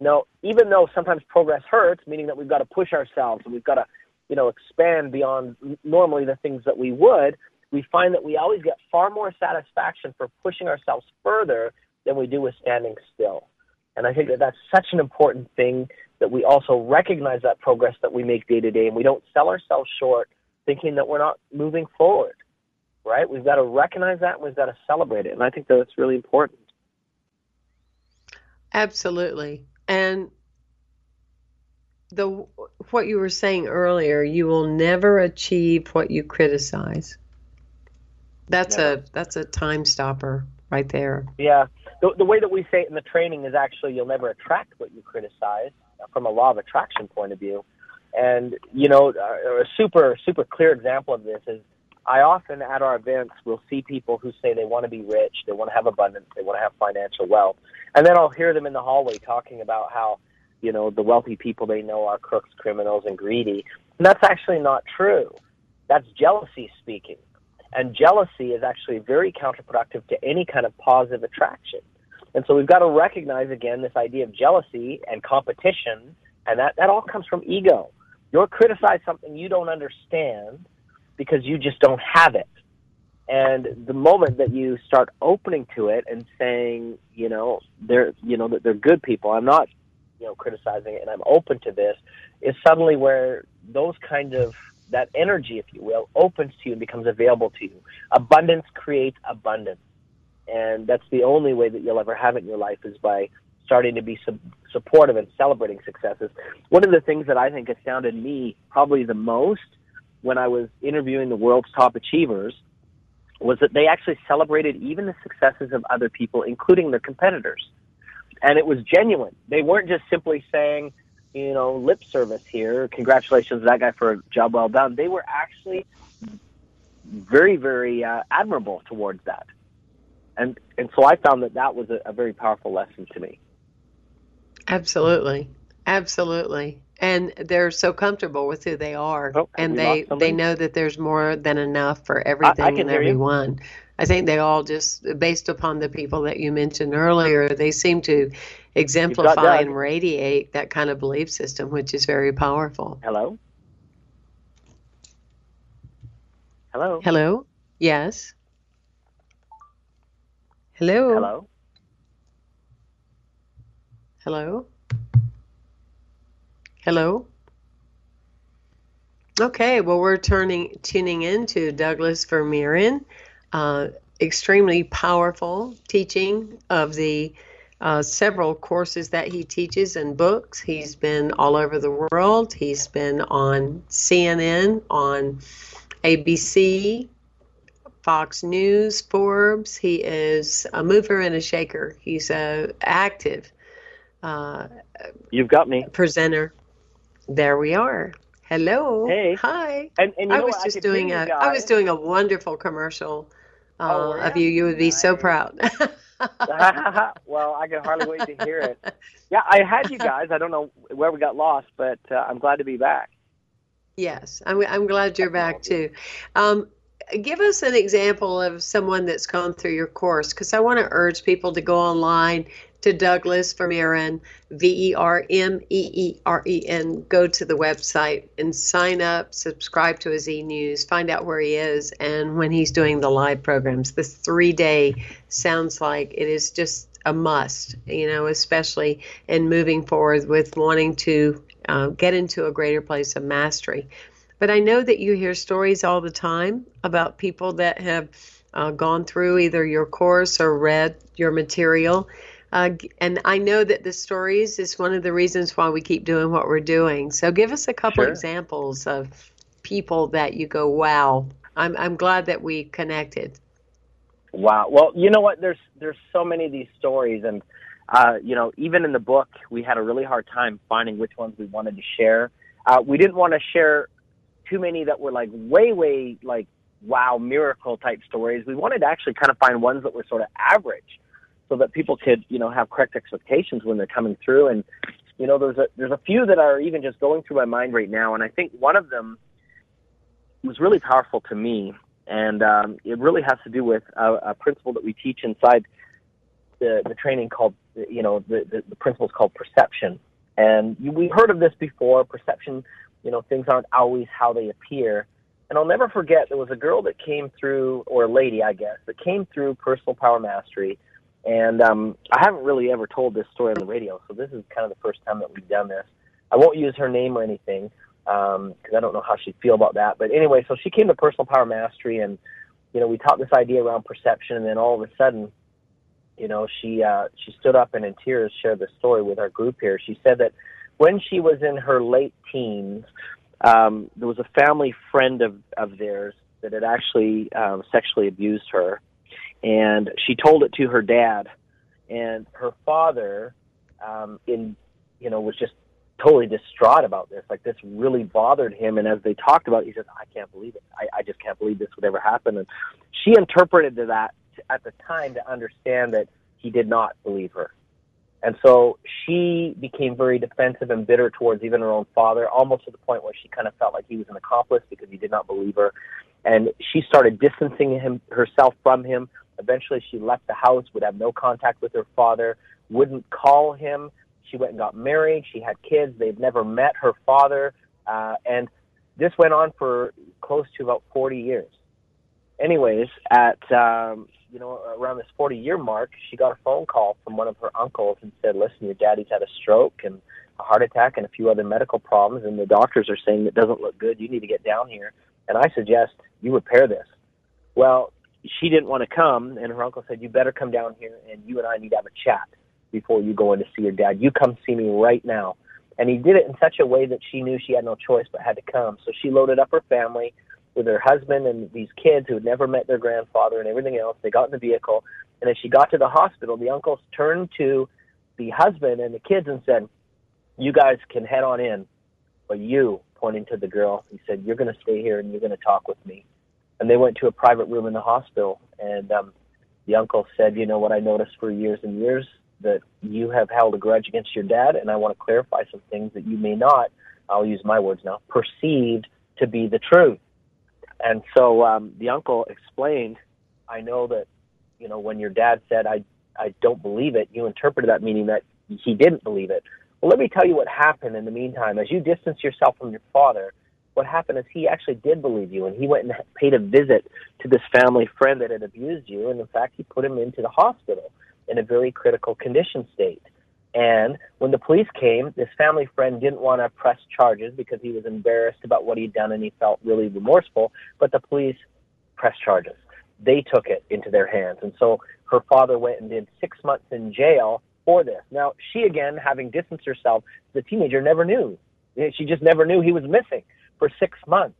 No, even though sometimes progress hurts, meaning that we've got to push ourselves and we've got to, you know, expand beyond normally the things that we would, we find that we always get far more satisfaction for pushing ourselves further than we do with standing still. And I think that that's such an important thing that we also recognize that progress that we make day to day and we don't sell ourselves short thinking that we're not moving forward. Right? We've got to recognize that and we've got to celebrate it. And I think that it's really important. Absolutely. And the what you were saying earlier, you will never achieve what you criticize. That's never. a that's a time stopper right there. Yeah. The, the way that we say it in the training is actually you'll never attract what you criticize from a law of attraction point of view. And you know, a super super clear example of this is I often at our events will see people who say they want to be rich, they want to have abundance, they want to have financial wealth, and then I'll hear them in the hallway talking about how you know the wealthy people they know are crooks, criminals, and greedy. And that's actually not true. That's jealousy speaking. And jealousy is actually very counterproductive to any kind of positive attraction. And so we've got to recognize again this idea of jealousy and competition, and that, that all comes from ego. You're criticize something you don't understand because you just don't have it. And the moment that you start opening to it and saying, you know, they're, you know, that they're good people, I'm not, you know, criticizing it, and I'm open to this, is suddenly where those kind of that energy, if you will, opens to you and becomes available to you. Abundance creates abundance. And that's the only way that you'll ever have it in your life is by starting to be su- supportive and celebrating successes. One of the things that I think astounded me probably the most when I was interviewing the world's top achievers was that they actually celebrated even the successes of other people, including their competitors. And it was genuine. They weren't just simply saying, you know, lip service here. Congratulations to that guy for a job well done. They were actually very, very uh, admirable towards that. And, and so I found that that was a, a very powerful lesson to me. Absolutely. Absolutely. And they're so comfortable with who they are. Oh, and they, they know that there's more than enough for everything I, I and everyone. You. I think they all just, based upon the people that you mentioned earlier, they seem to exemplify and radiate that kind of belief system, which is very powerful. Hello? Hello? Hello? Yes? Hello? Hello? Hello? Hello? Okay, well, we're turning tuning into Douglas Vermeeren, uh, extremely powerful teaching of the uh, several courses that he teaches and books. He's been all over the world. He's been on CNN, on ABC, Fox News, Forbes. He is a mover and a shaker. He's a active. Uh, You've got me. Presenter. There we are. Hello. Hey. Hi. And, and I was what? just I doing a. I was doing a wonderful commercial uh, oh, yeah? of you. You would be nice. so proud. well, I can hardly wait to hear it. Yeah, I had you guys. I don't know where we got lost, but uh, I'm glad to be back. Yes, I'm, I'm glad you're back too. Um, give us an example of someone that's gone through your course because I want to urge people to go online to Douglas Vermeeren, V E R M E E R E N. Go to the website and sign up, subscribe to his e news, find out where he is and when he's doing the live programs. This three day sounds like it is just a must, you know, especially in moving forward with wanting to uh, get into a greater place of mastery. But I know that you hear stories all the time about people that have uh, gone through either your course or read your material uh, and I know that the stories is one of the reasons why we keep doing what we're doing. So give us a couple sure. examples of people that you go, wow, I'm, I'm glad that we connected. Wow. Well, you know what? There's there's so many of these stories, and uh, you know, even in the book, we had a really hard time finding which ones we wanted to share. Uh, we didn't want to share too many that were like way, way like wow miracle type stories. We wanted to actually kind of find ones that were sort of average so that people could, you know, have correct expectations when they're coming through. And, you know, there's a, there's a few that are even just going through my mind right now. And I think one of them was really powerful to me. And um, it really has to do with a, a principle that we teach inside the, the training called you know, the, the, the principle is called perception. And you, we've heard of this before. Perception, you know, things aren't always how they appear. And I'll never forget there was a girl that came through, or a lady, I guess, that came through Personal Power Mastery. And um, I haven't really ever told this story on the radio, so this is kind of the first time that we've done this. I won't use her name or anything because um, I don't know how she'd feel about that. But anyway, so she came to Personal Power Mastery, and you know, we taught this idea around perception, and then all of a sudden, you know, she uh, she stood up and in tears shared the story with our group here. She said that when she was in her late teens, um, there was a family friend of of theirs that had actually um, sexually abused her, and she told it to her dad, and her father, um, in you know, was just totally distraught about this. Like this really bothered him. And as they talked about it, he says, I can't believe it. I, I just can't believe this would ever happen. And she interpreted that at the time to understand that he did not believe her. And so she became very defensive and bitter towards even her own father, almost to the point where she kind of felt like he was an accomplice because he did not believe her. And she started distancing him herself from him. Eventually, she left the house, would have no contact with her father, wouldn't call him, she went and got married. She had kids. They've never met her father. Uh, and this went on for close to about 40 years. Anyways, at, um, you know, around this 40 year mark, she got a phone call from one of her uncles and said, listen, your daddy's had a stroke and a heart attack and a few other medical problems, and the doctors are saying it doesn't look good. You need to get down here. And I suggest you repair this. Well, she didn't want to come, and her uncle said, you better come down here and you and I need to have a chat before you go in to see your dad. You come see me right now. And he did it in such a way that she knew she had no choice but had to come. So she loaded up her family with her husband and these kids who had never met their grandfather and everything else. They got in the vehicle. And as she got to the hospital, the uncles turned to the husband and the kids and said, You guys can head on in. But you, pointing to the girl, he said, You're going to stay here and you're going to talk with me. And they went to a private room in the hospital. And um, the uncle said, You know what I noticed for years and years? that you have held a grudge against your dad, and I want to clarify some things that you may not, I'll use my words now, perceived to be the truth. And so um, the uncle explained, I know that, you know, when your dad said, I, I don't believe it, you interpreted that meaning that he didn't believe it. Well, let me tell you what happened in the meantime. As you distance yourself from your father, what happened is he actually did believe you, and he went and paid a visit to this family friend that had abused you, and in fact, he put him into the hospital in a very critical condition state. And when the police came, this family friend didn't want to press charges because he was embarrassed about what he'd done and he felt really remorseful. But the police pressed charges. They took it into their hands. And so her father went and did six months in jail for this. Now, she, again, having distanced herself, the teenager never knew. She just never knew he was missing for six months.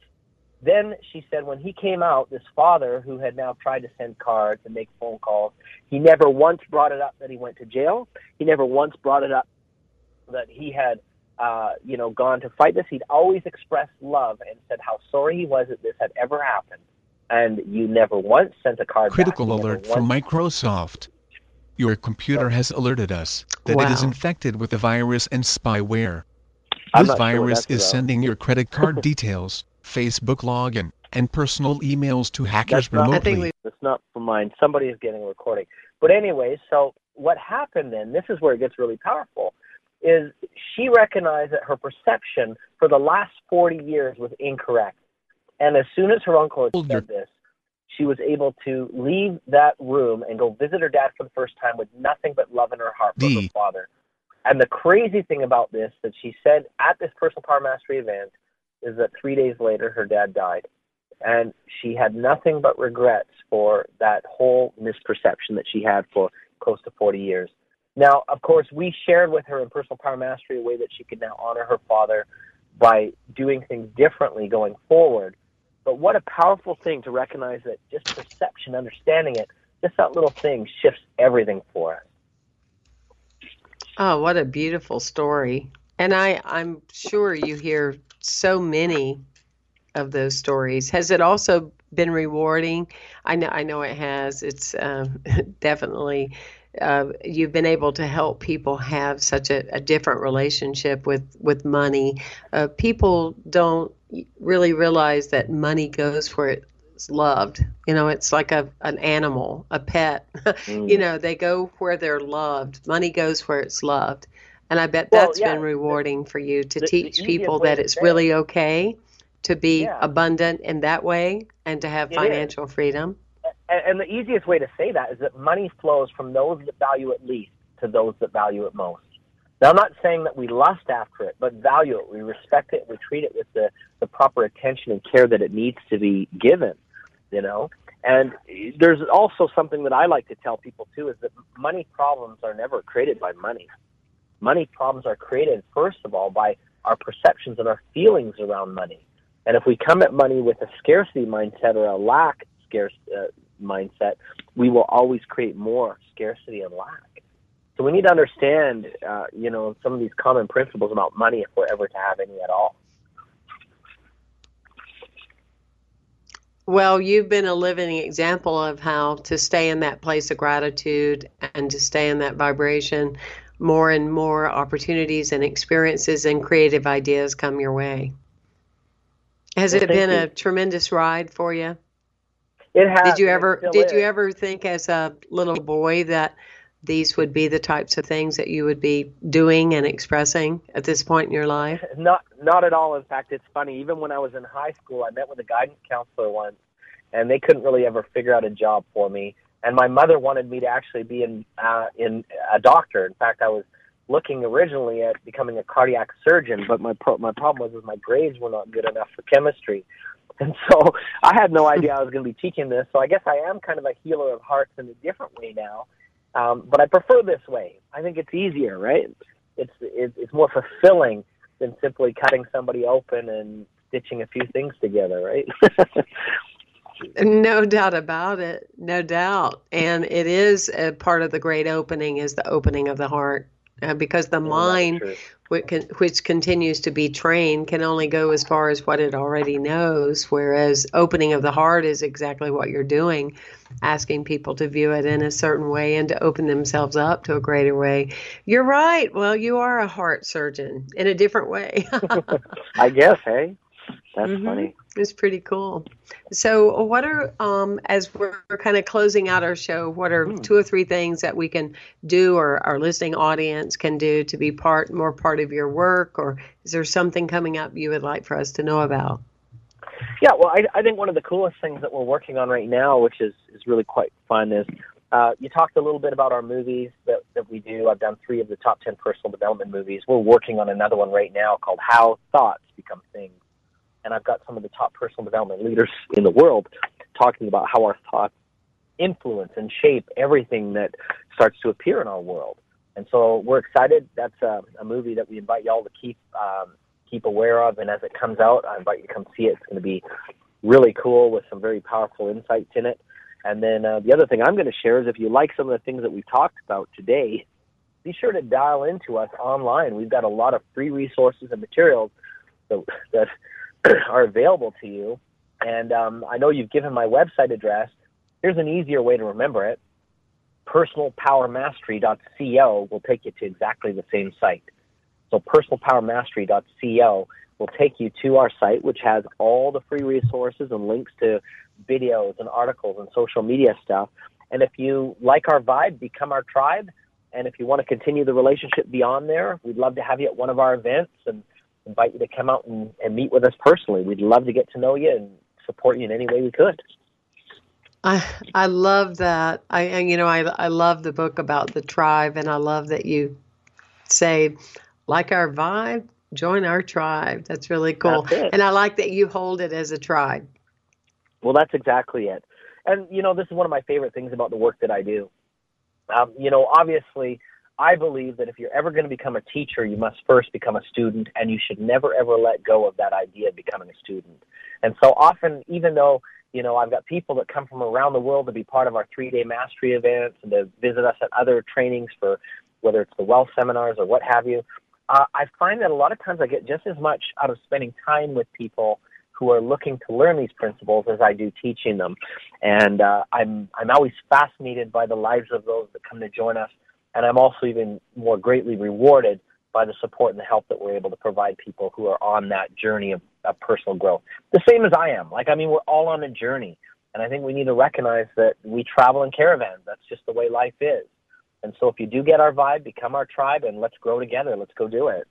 Then she said when he came out, this father who had now tried to send cards and make phone calls, he never once brought it up that he went to jail. He never once brought it up that he had, uh, you know, gone to fight this. He'd always expressed love and said how sorry he was that this had ever happened. And you never once sent a card. Critical alert from Microsoft. Your computer has alerted us that wow. it is infected with a virus and spyware. This virus sure is sending your credit card details Facebook login, and personal emails to hackers That's not, remotely. I think it's not for mine. Somebody is getting a recording. But anyway, so what happened then, this is where it gets really powerful, is she recognized that her perception for the last 40 years was incorrect. And as soon as her uncle had said this, she was able to leave that room and go visit her dad for the first time with nothing but love in her heart for D. her father. And the crazy thing about this that she said at this personal power mastery event is that three days later her dad died. And she had nothing but regrets for that whole misperception that she had for close to 40 years. Now, of course, we shared with her in Personal Power Mastery a way that she could now honor her father by doing things differently going forward. But what a powerful thing to recognize that just perception, understanding it, just that little thing shifts everything for us. Oh, what a beautiful story. And I, I'm sure you hear so many of those stories. Has it also been rewarding? I know, I know it has. It's um, definitely uh, you've been able to help people have such a, a different relationship with with money. Uh, people don't really realize that money goes where it loved. You know, it's like a an animal, a pet. Mm. you know, they go where they're loved. Money goes where it's loved. And I bet well, that's yeah, been rewarding the, for you to the, teach the people that it's really okay to be yeah. abundant in that way and to have it financial is. freedom. And, and the easiest way to say that is that money flows from those that value it least to those that value it most. Now, I'm not saying that we lust after it, but value it. We respect it. We treat it with the, the proper attention and care that it needs to be given, you know? And there's also something that I like to tell people, too, is that money problems are never created by money. Money problems are created, first of all, by our perceptions and our feelings around money. And if we come at money with a scarcity mindset or a lack scarce uh, mindset, we will always create more scarcity and lack. So we need to understand, uh, you know, some of these common principles about money if we're ever to have any at all. Well, you've been a living example of how to stay in that place of gratitude and to stay in that vibration. More and more opportunities and experiences and creative ideas come your way. Has well, it been you. a tremendous ride for you? It has. Did you ever did is. you ever think as a little boy that these would be the types of things that you would be doing and expressing at this point in your life? Not not at all. In fact, it's funny. Even when I was in high school, I met with a guidance counselor once, and they couldn't really ever figure out a job for me. And my mother wanted me to actually be in uh, in a doctor. In fact, I was looking originally at becoming a cardiac surgeon, but my pro- my problem was, was my grades were not good enough for chemistry. And so I had no idea I was going to be teaching this. So I guess I am kind of a healer of hearts in a different way now um, but I prefer this way. I think it's easier, right? It's it's more fulfilling than simply cutting somebody open and stitching a few things together, right? no doubt about it. No doubt. And it is a part of the great opening is the opening of the heart. Uh, because the yeah, mind which, can, which continues to be trained can only go as far as what it already knows whereas opening of the heart is exactly what you're doing asking people to view it in a certain way and to open themselves up to a greater way. You're right. Well you are a heart surgeon in a different way. I guess hey that's mm-hmm. funny it's pretty cool. So, what are um, as we're kind of closing out our show? What are mm. two or three things that we can do, or our listening audience can do to be part more part of your work, or is there something coming up you would like for us to know about? Yeah, well, I, I think one of the coolest things that we're working on right now, which is is really quite fun, is uh, you talked a little bit about our movies that, that we do. I've done three of the top 10 personal development movies. We're working on another one right now called How Thoughts Become Things and I've got some of the top personal development leaders in the world talking about how our thoughts influence and shape everything that starts to appear in our world. And so we're excited. That's a, a movie that we invite y'all to keep um, keep aware of. And as it comes out, I invite you to come see it. It's going to be really cool with some very powerful insights in it. And then uh, the other thing I'm going to share is if you like some of the things that we've talked about today, be sure to dial into us online. We've got a lot of free resources and materials that, that are available to you. And um, I know you've given my website address. Here's an easier way to remember it. Personalpowermastery.co will take you to exactly the same site. So personalpowermastery.co will take you to our site, which has all the free resources and links to videos and articles and social media stuff. And if you like our vibe, become our tribe. And if you want to continue the relationship beyond there, we'd love to have you at one of our events and invite you to come out and, and meet with us personally. We'd love to get to know you and support you in any way we could. I I love that. I and you know I I love the book about the tribe, and I love that you say like our vibe, join our tribe. That's really cool. That's and I like that you hold it as a tribe. Well, that's exactly it. And you know, this is one of my favorite things about the work that I do. Um, you know, obviously, I believe that if you're ever going to become a teacher, you must first become a student, and you should never ever let go of that idea of becoming a student. And so often, even though you know I've got people that come from around the world to be part of our three-day mastery events and to visit us at other trainings for whether it's the wealth seminars or what have you, uh, I find that a lot of times I get just as much out of spending time with people who are looking to learn these principles as I do teaching them. And uh, I'm I'm always fascinated by the lives of those that come to join us and I'm also even more greatly rewarded by the support and the help that we're able to provide people who are on that journey of of personal growth. The same as I am. Like I mean, we're all on a journey, and I think we need to recognize that we travel in caravans. That's just the way life is. And so, if you do get our vibe, become our tribe, and let's grow together. Let's go do it.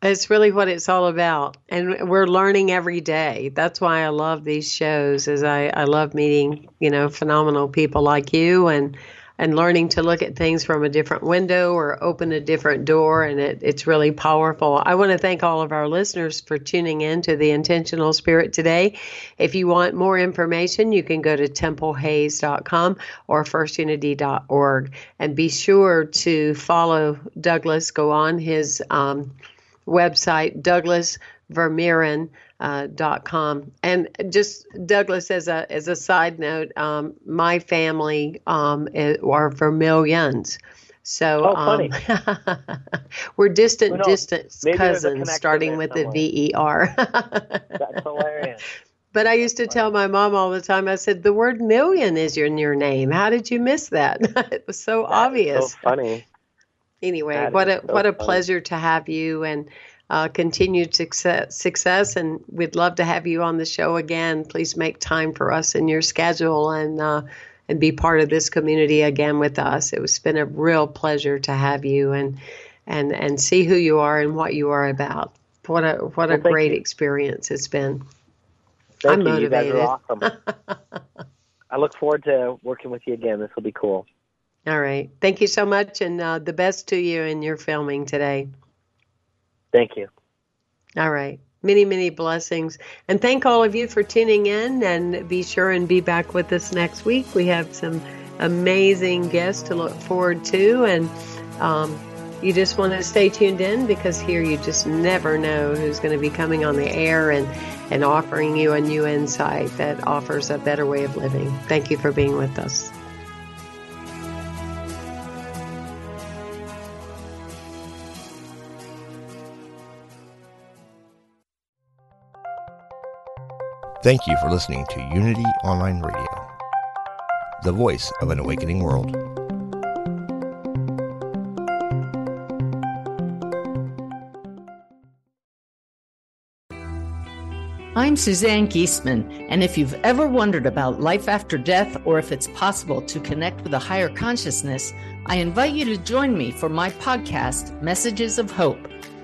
It's really what it's all about. And we're learning every day. That's why I love these shows is I, I love meeting, you know, phenomenal people like you and and learning to look at things from a different window or open a different door and it, it's really powerful. I want to thank all of our listeners for tuning in to the Intentional Spirit today. If you want more information, you can go to templehayes.com or firstunity.org and be sure to follow Douglas, go on his um, website, Douglas Vermeeren. Uh, dot com and just Douglas as a as a side note, um, my family um, are Vermilions. So oh, um, we're distant, distant cousins, starting with the V E R. That's hilarious. But I used to tell my mom all the time. I said the word million is in your name. How did you miss that? it was so that obvious. so funny. Anyway, that what a so what a funny. pleasure to have you and uh, continued success, success, and we'd love to have you on the show again. Please make time for us in your schedule and uh, and be part of this community again with us. It was been a real pleasure to have you and and and see who you are and what you are about. What a what a Well, great you. experience it's been. Thank I'm you. You guys motivated. are awesome. I look forward to working with you again. This will be cool. All right, thank you so much, and uh, the best to you in your filming today. Thank you. All right. Many, many blessings. And thank all of you for tuning in and be sure and be back with us next week. We have some amazing guests to look forward to. And um, you just want to stay tuned in because here you just never know who's going to be coming on the air and, and offering you a new insight that offers a better way of living. Thank you for being with us. Thank you for listening to Unity Online Radio, the voice of an awakening world. I'm Suzanne Giesemann, and if you've ever wondered about life after death or if it's possible to connect with a higher consciousness, I invite you to join me for my podcast, Messages of Hope.